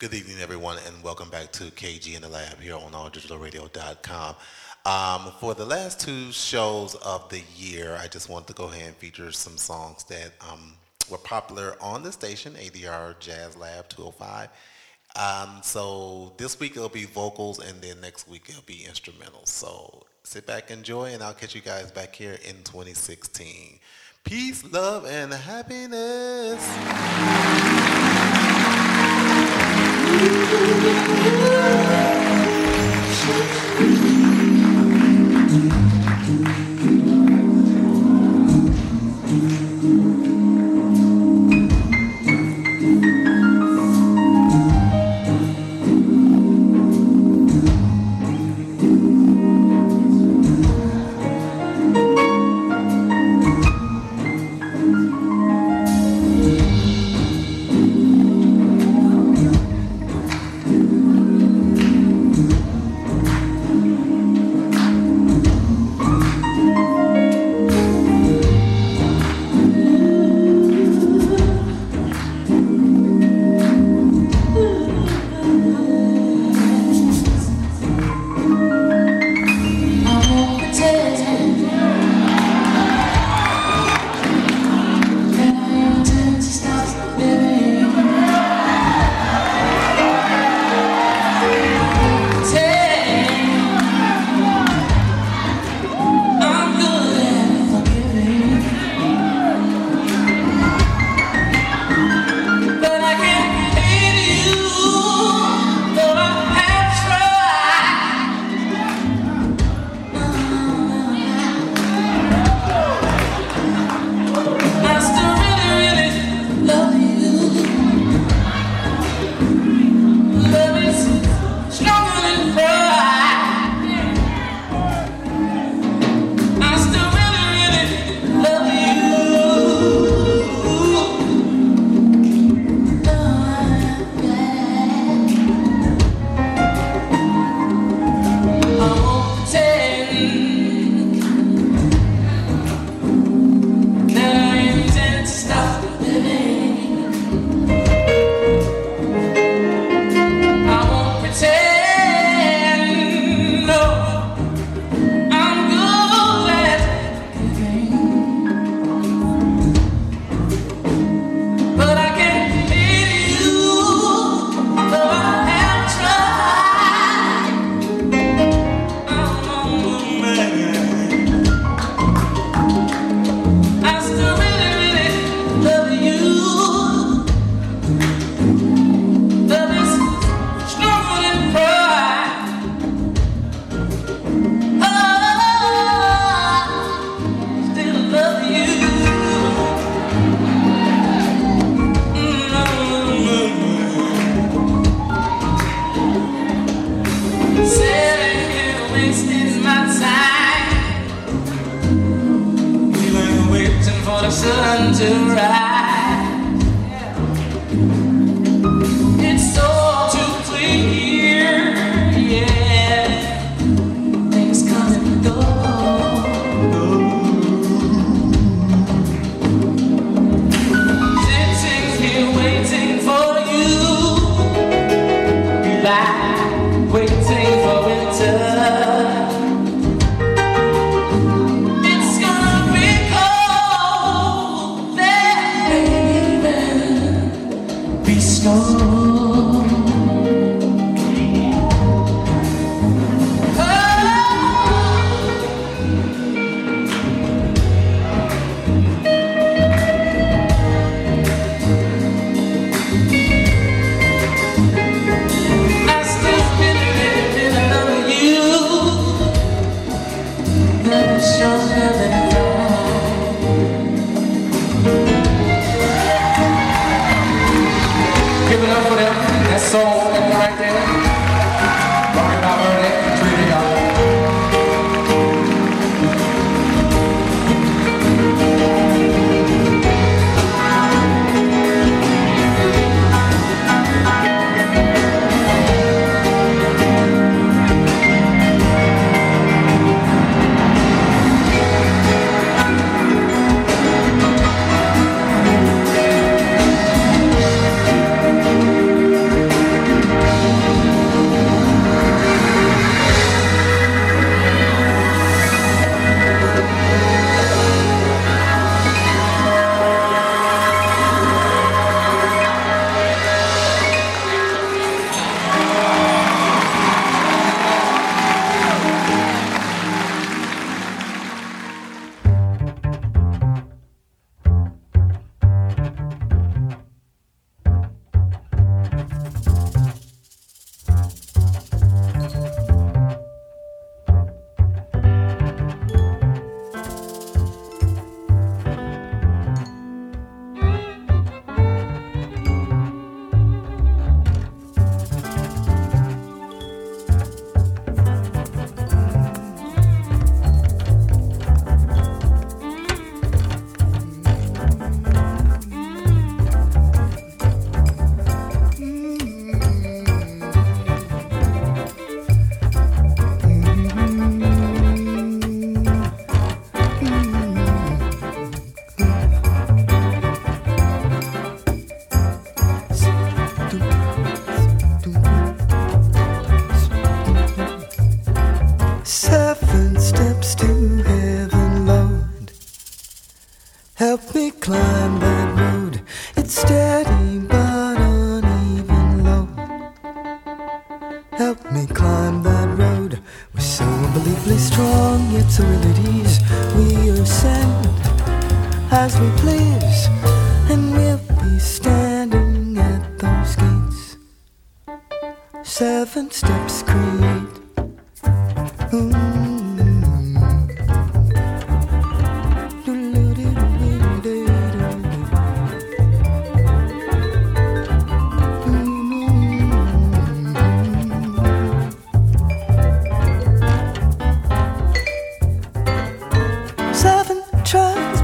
Good evening, everyone, and welcome back to KG in the Lab here on alldigitalradio.com. Um, for the last two shows of the year, I just want to go ahead and feature some songs that um, were popular on the station, ADR Jazz Lab 205. Um, so this week it'll be vocals, and then next week it'll be instrumentals. So sit back, enjoy, and I'll catch you guys back here in 2016. Peace, love, and happiness. Thank you.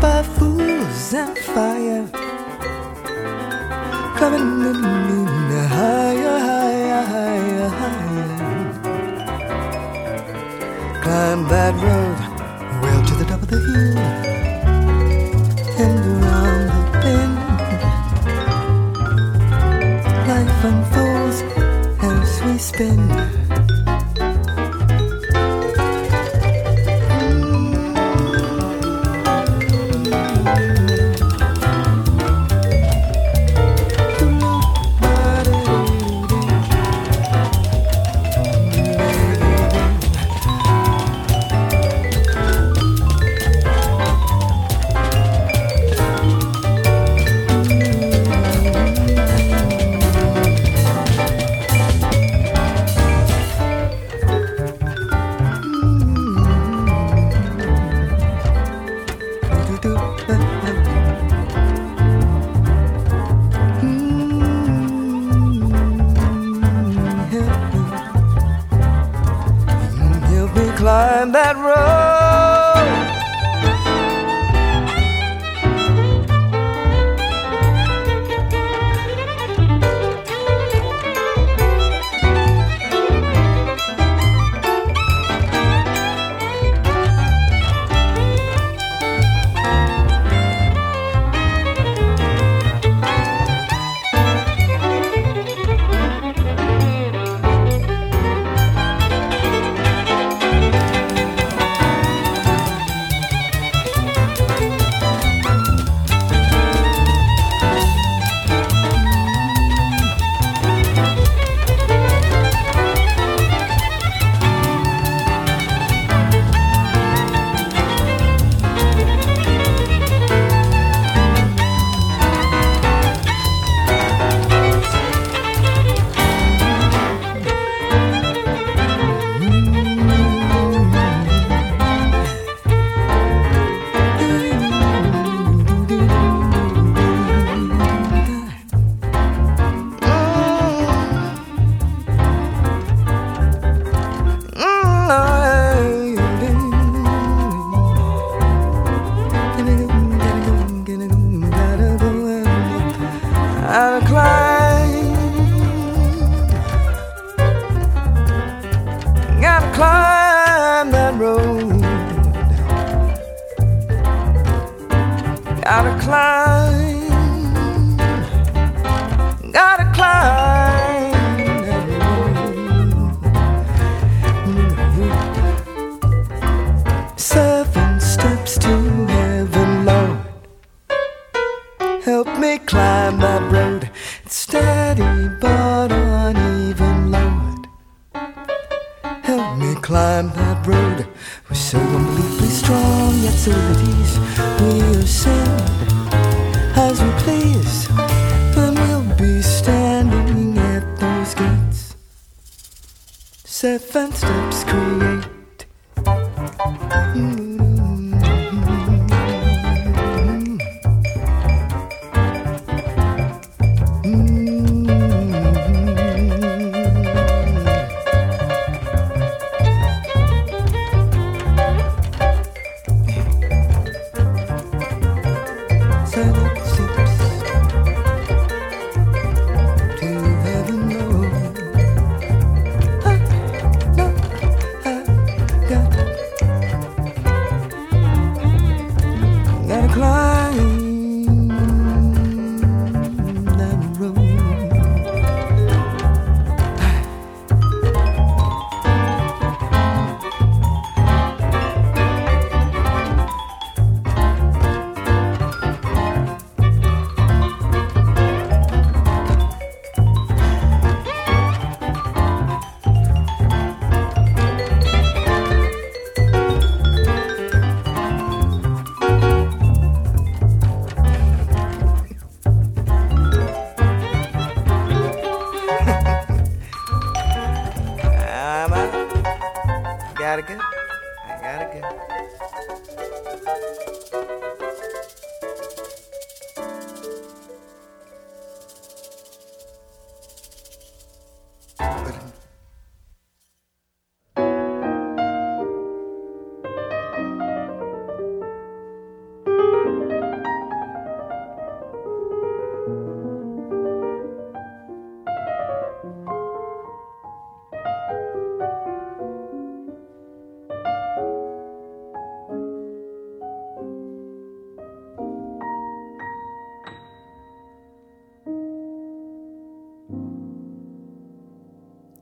by fools and fire. climbing the moon higher, higher, higher, higher. Climb that road.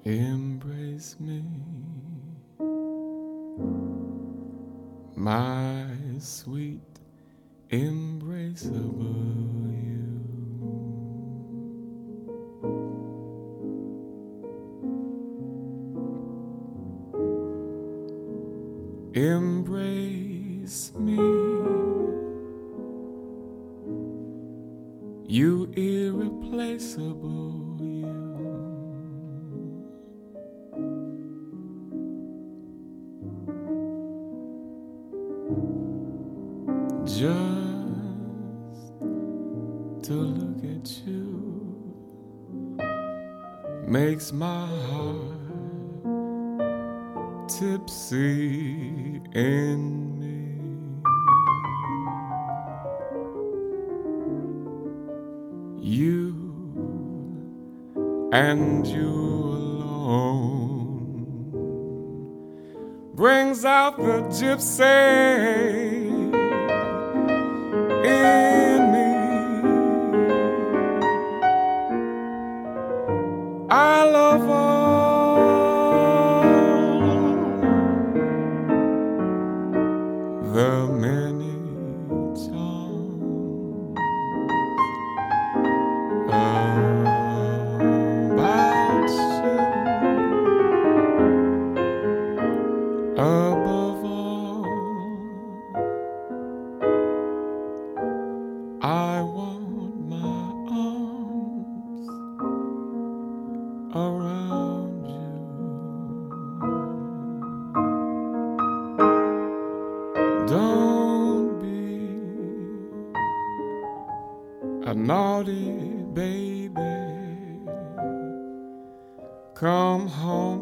Embrace me, my sweet embraceable. around you. Don't be a naughty baby. Come home.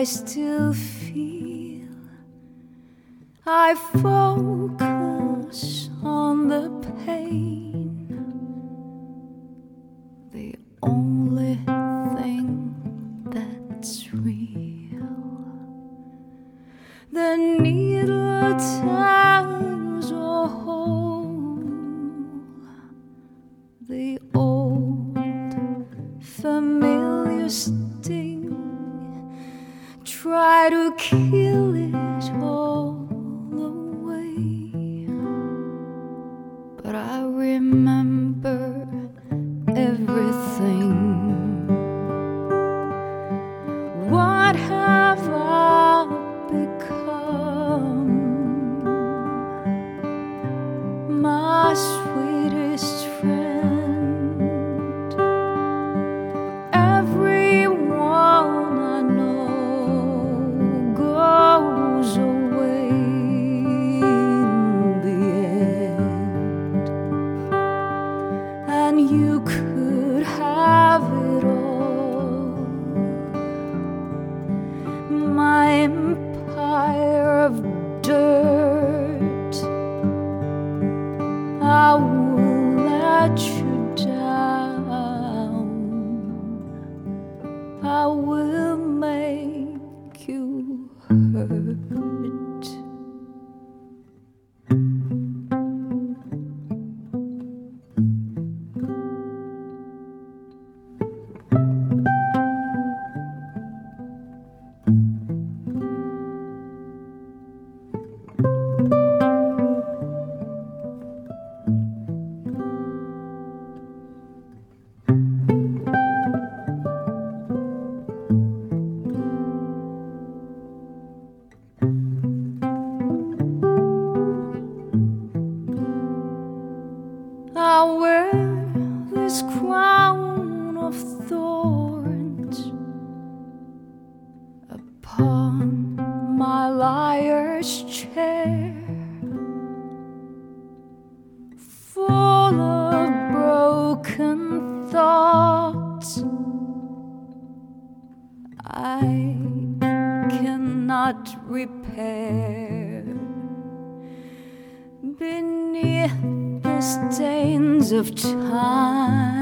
I still feel. My sweetest friend. Time.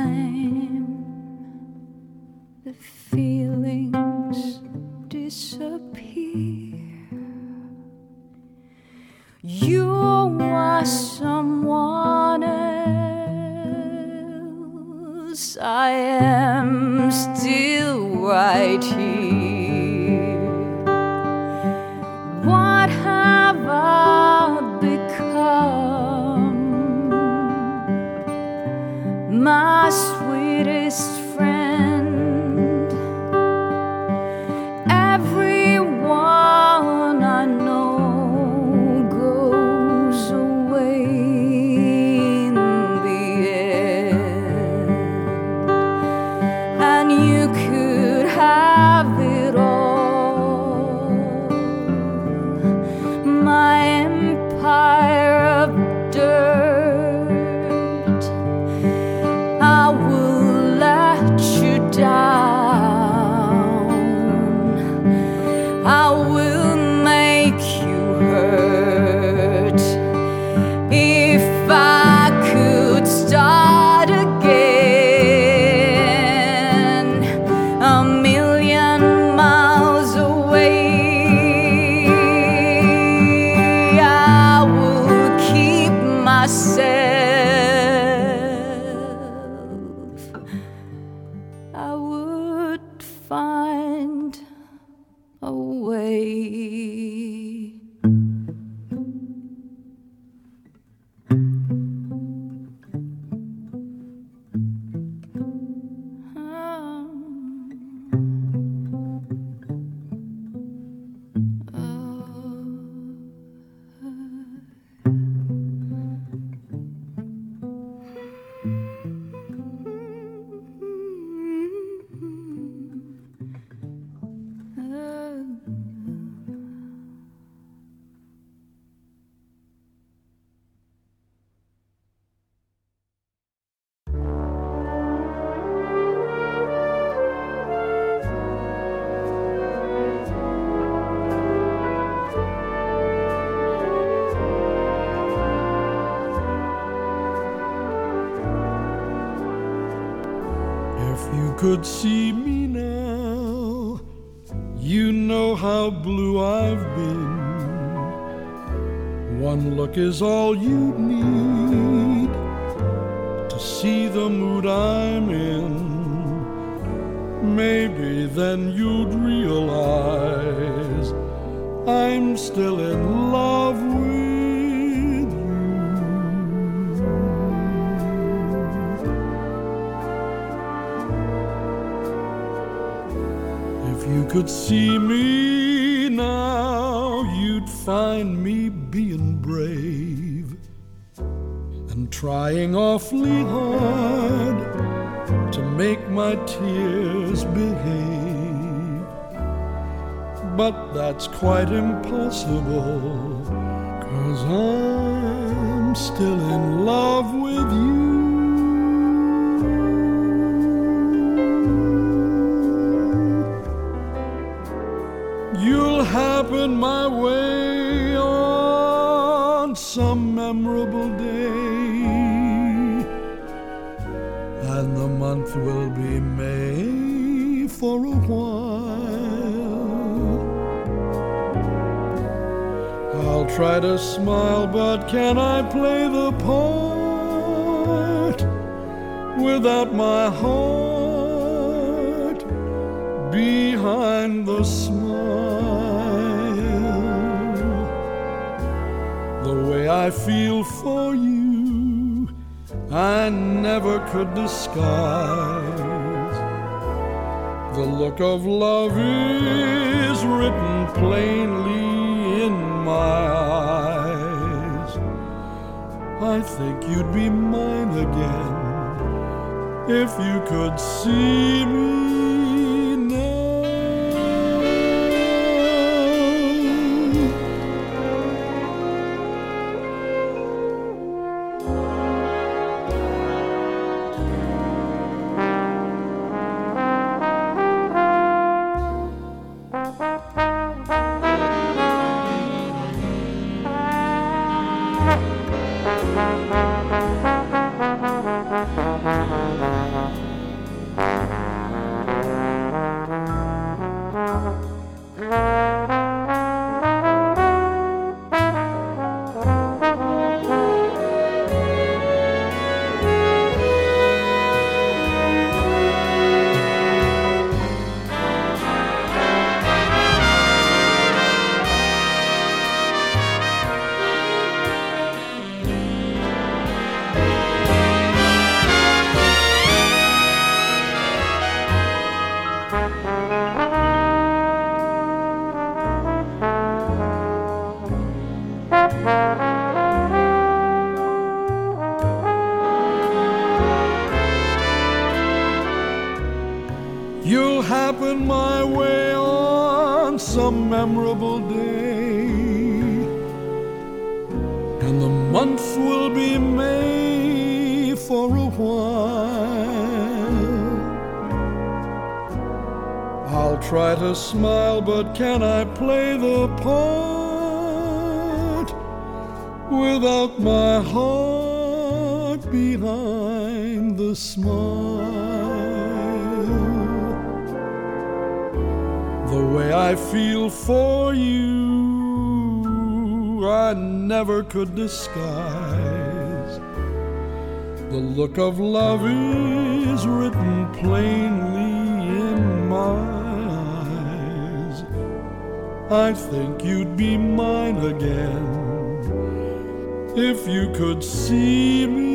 Could see me now, you know how blue I've been. One look is all you need to see the mood I'm in. Maybe then you'd realize I'm still in love could see me now, you'd find me being brave and trying awfully hard to make my tears behave. But that's quite impossible, cause I'm still in love with you. Happen my way on some memorable day, and the month will be May for a while. I'll try to smile, but can I play the part without my heart behind the smile? I feel for you, I never could disguise. The look of love is written plainly in my eyes. I think you'd be mine again if you could see me but can I play the part without my heart behind the smile? The way I feel for you, I never could disguise. The look of love is written plainly in my I think you'd be mine again if you could see me.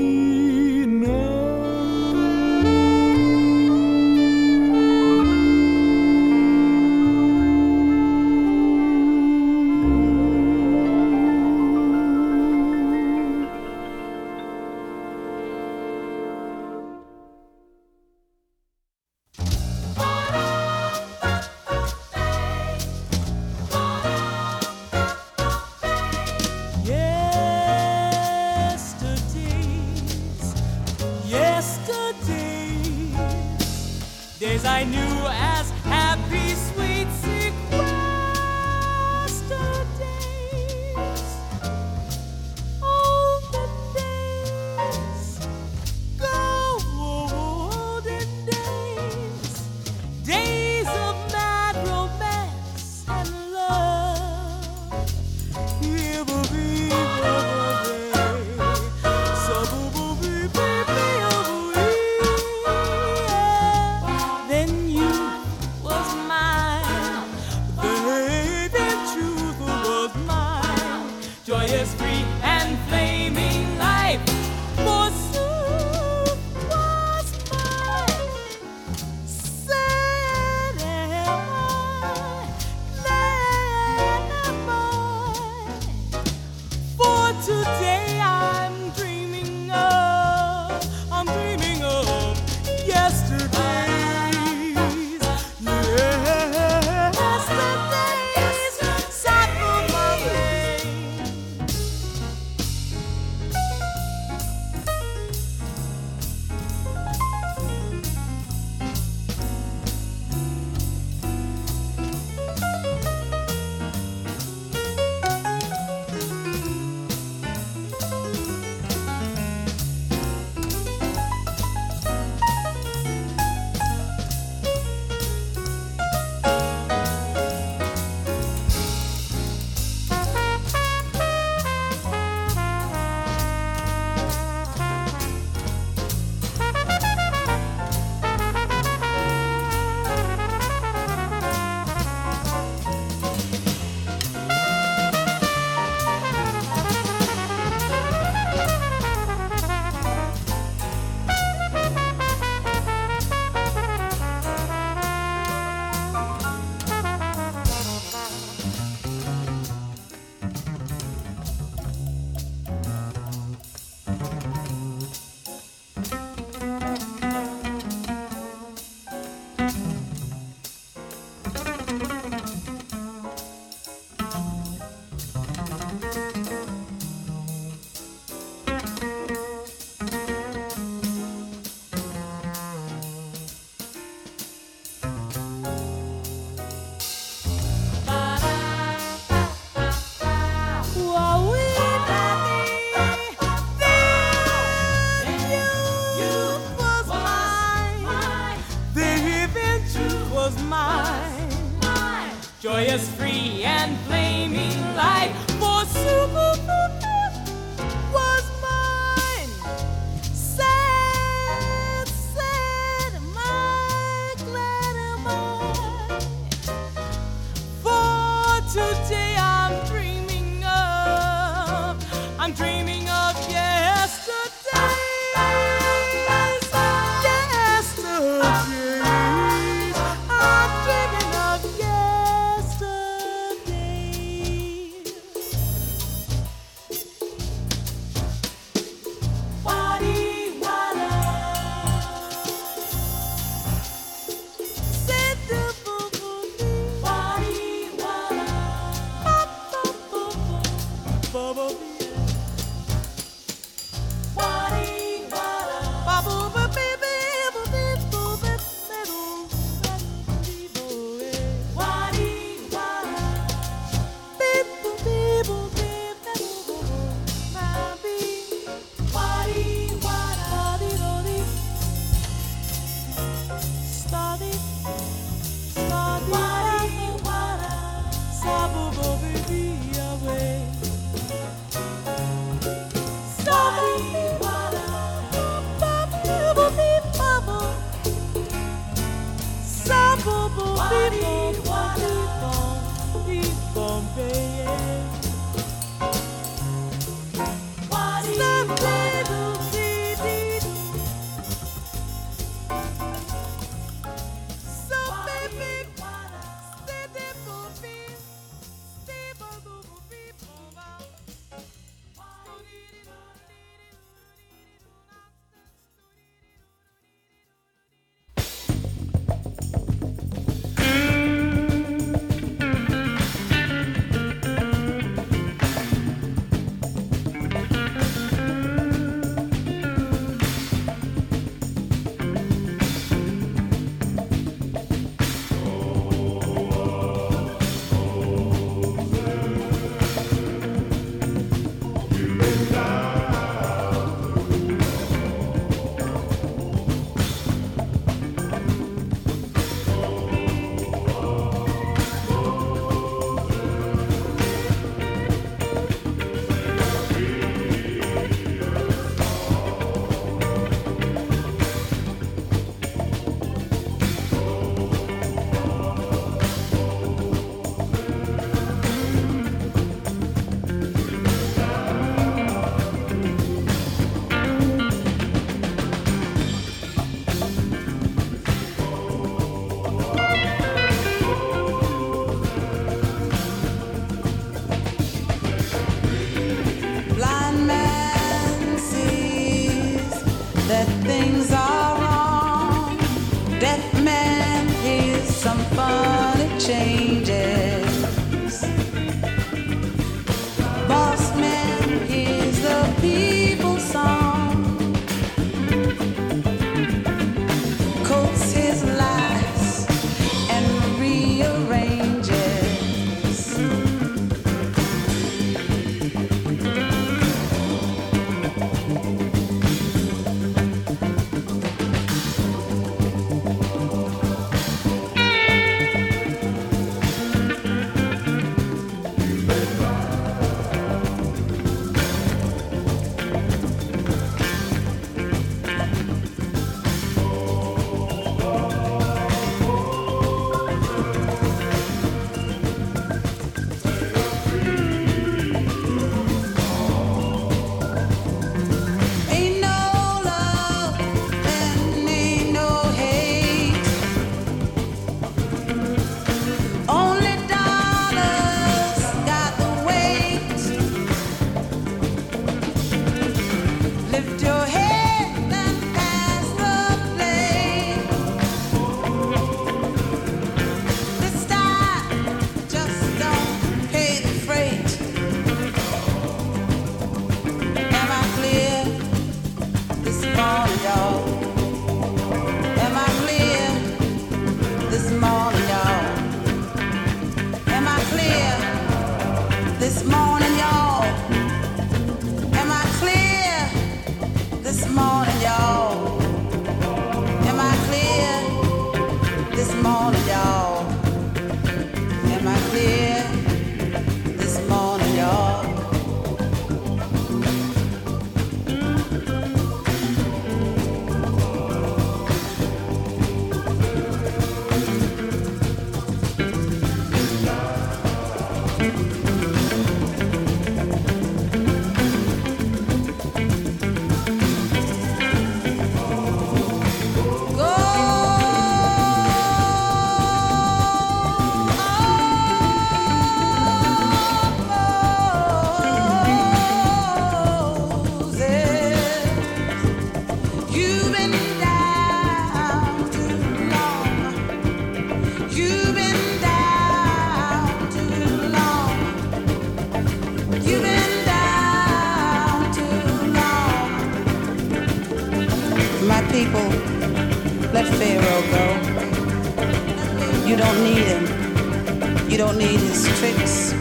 You don't need him. You don't need his tricks.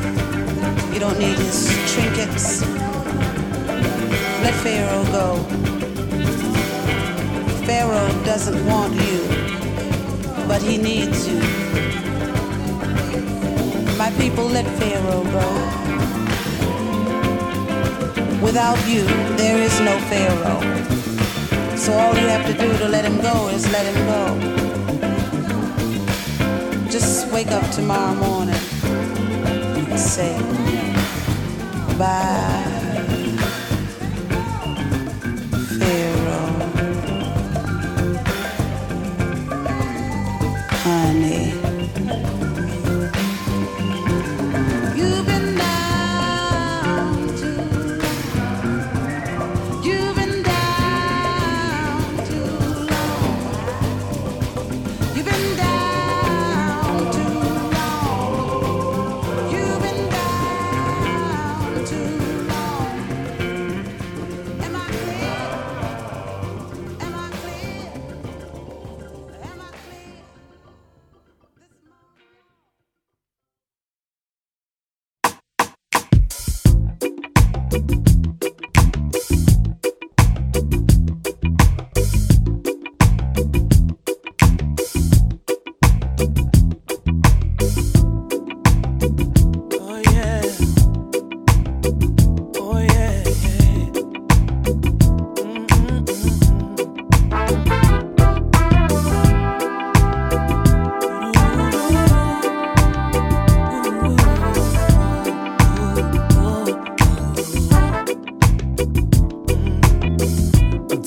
You don't need his trinkets. Let Pharaoh go. Pharaoh doesn't want you, but he needs you. My people, let Pharaoh go. Without you, there is no Pharaoh. So all you have to do to let him go is let him go just wake up tomorrow morning and say bye.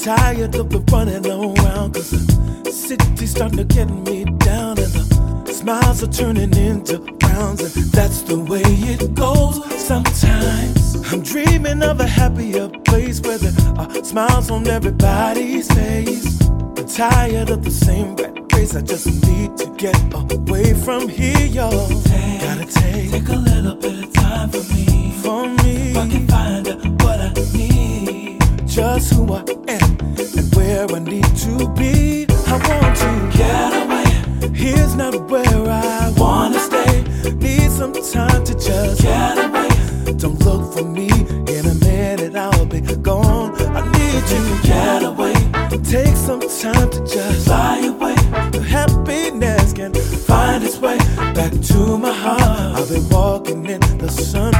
Tired of the running around cause the city's starting to get me down and the smiles are turning into frowns and that's the way it goes sometimes. I'm dreaming of a happier place where there are smiles on everybody's face. I'm tired of the same rat race. I just need to get away from here, yo. Gotta take, take a little bit of time for me. For me. If I can find out what I need. Just who I am and where I need to be. I want to get away. Here's not where I wanna stay. Need some time to just get away. Don't look for me in a minute, I'll be gone. I need you to get away. Take some time to just fly away. The happiness can find its way back to my heart. I've been walking in the sun,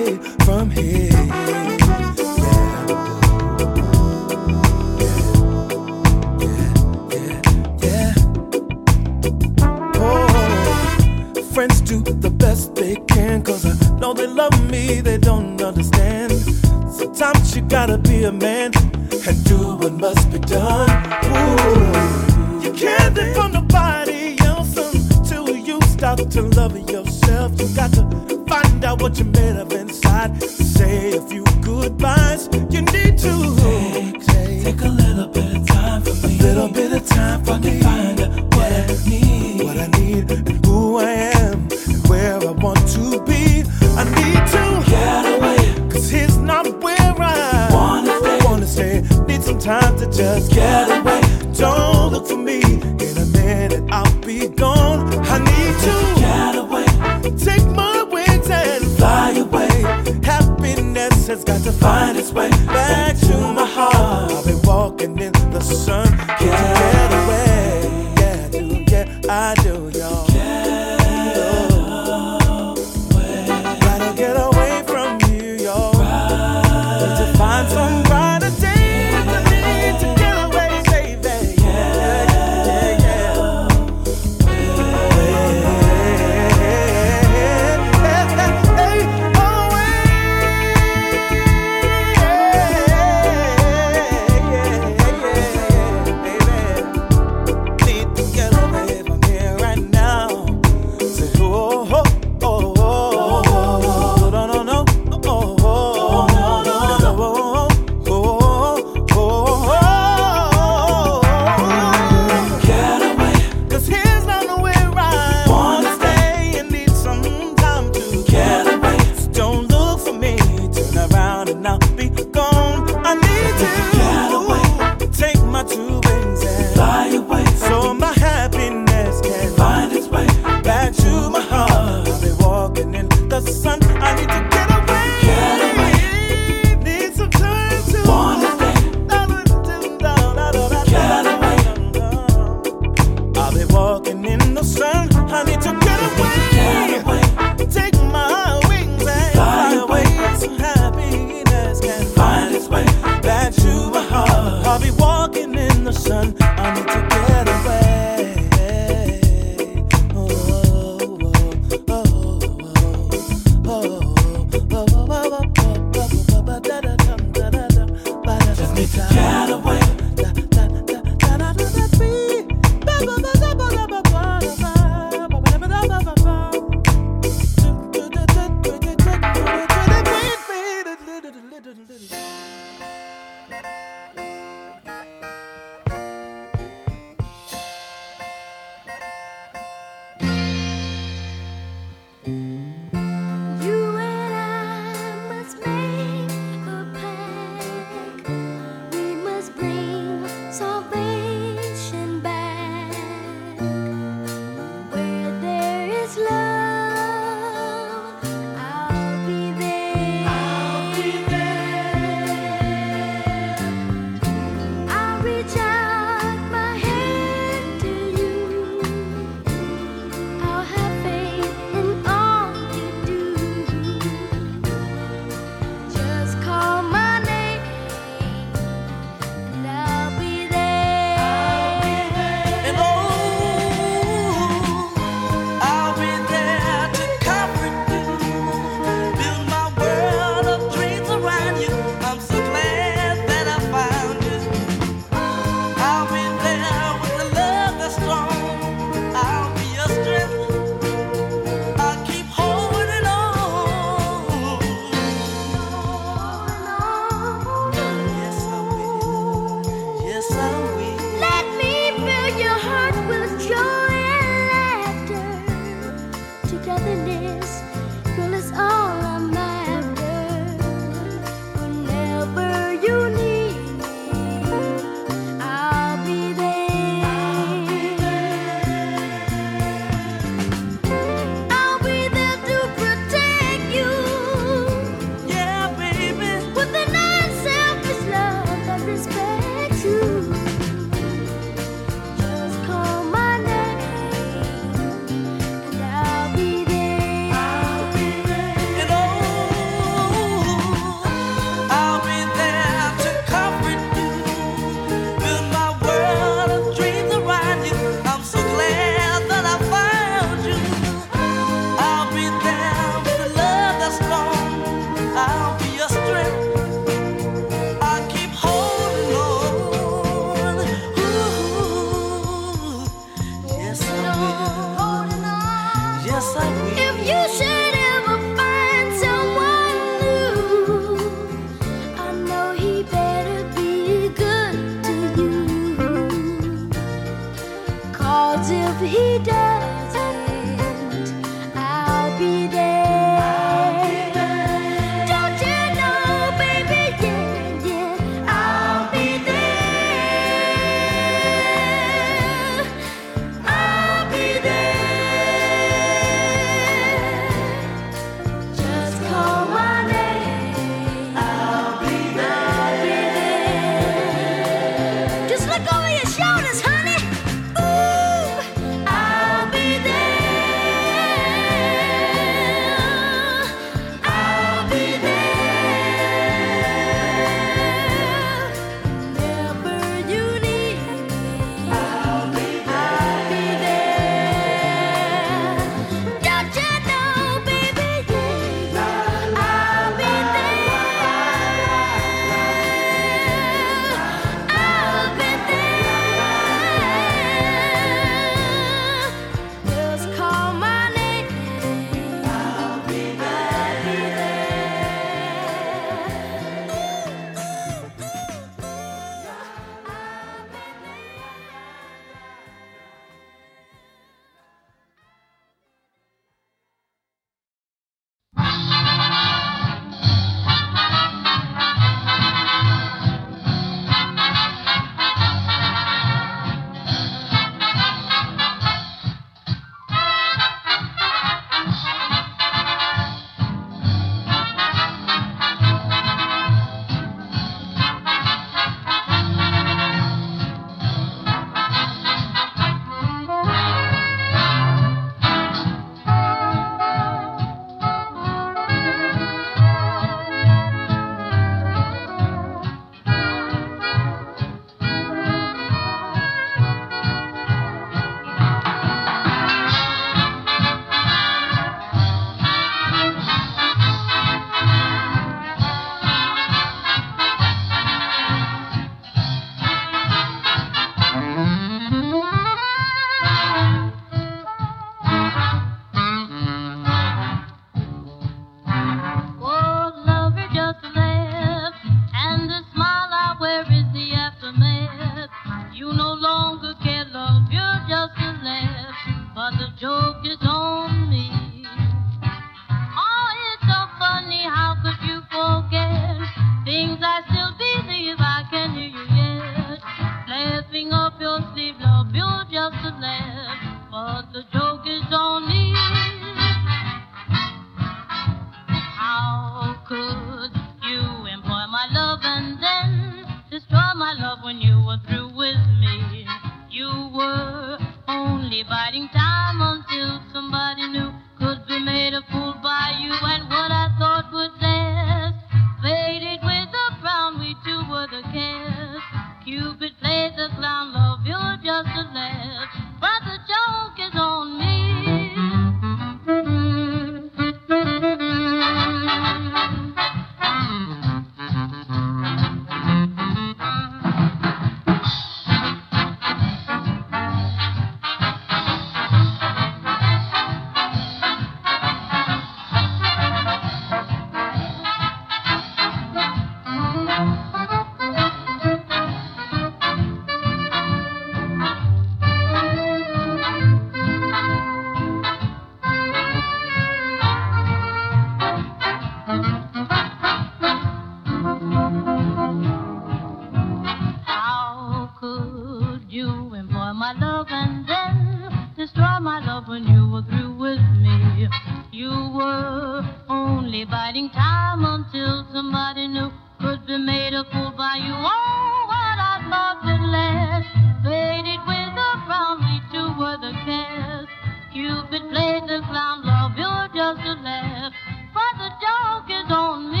you employ my love and then destroy my love when you were through with me. You were only biding time until somebody new could be made a fool by you. Oh, what I thought would last faded with a frown, two were the cast. Cupid played the clown, love, you're just a laugh, but the joke is on me.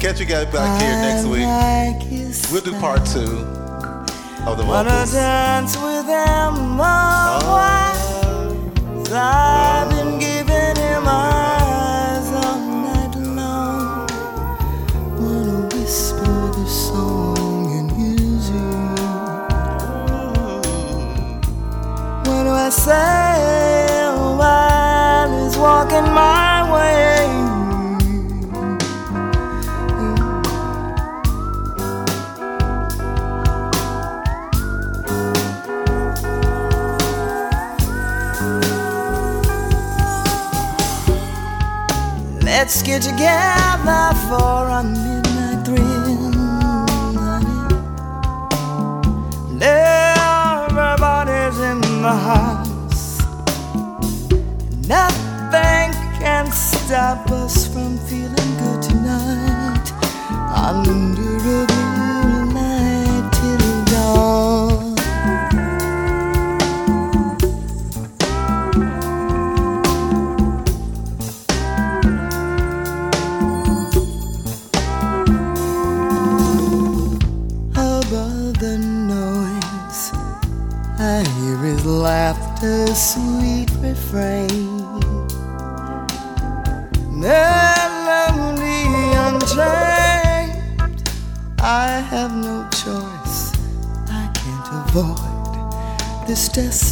Catch you guys back here next week. We'll do part two of the Wanna vocals. dance with him, oh. I've been oh. giving him eyes all night long. Wanna whisper the song in his ear. What do I say while he's walking my Let's get together for a midnight thrill. Everybody's in the house. Nothing can stop us from feeling good tonight. Under a this destiny.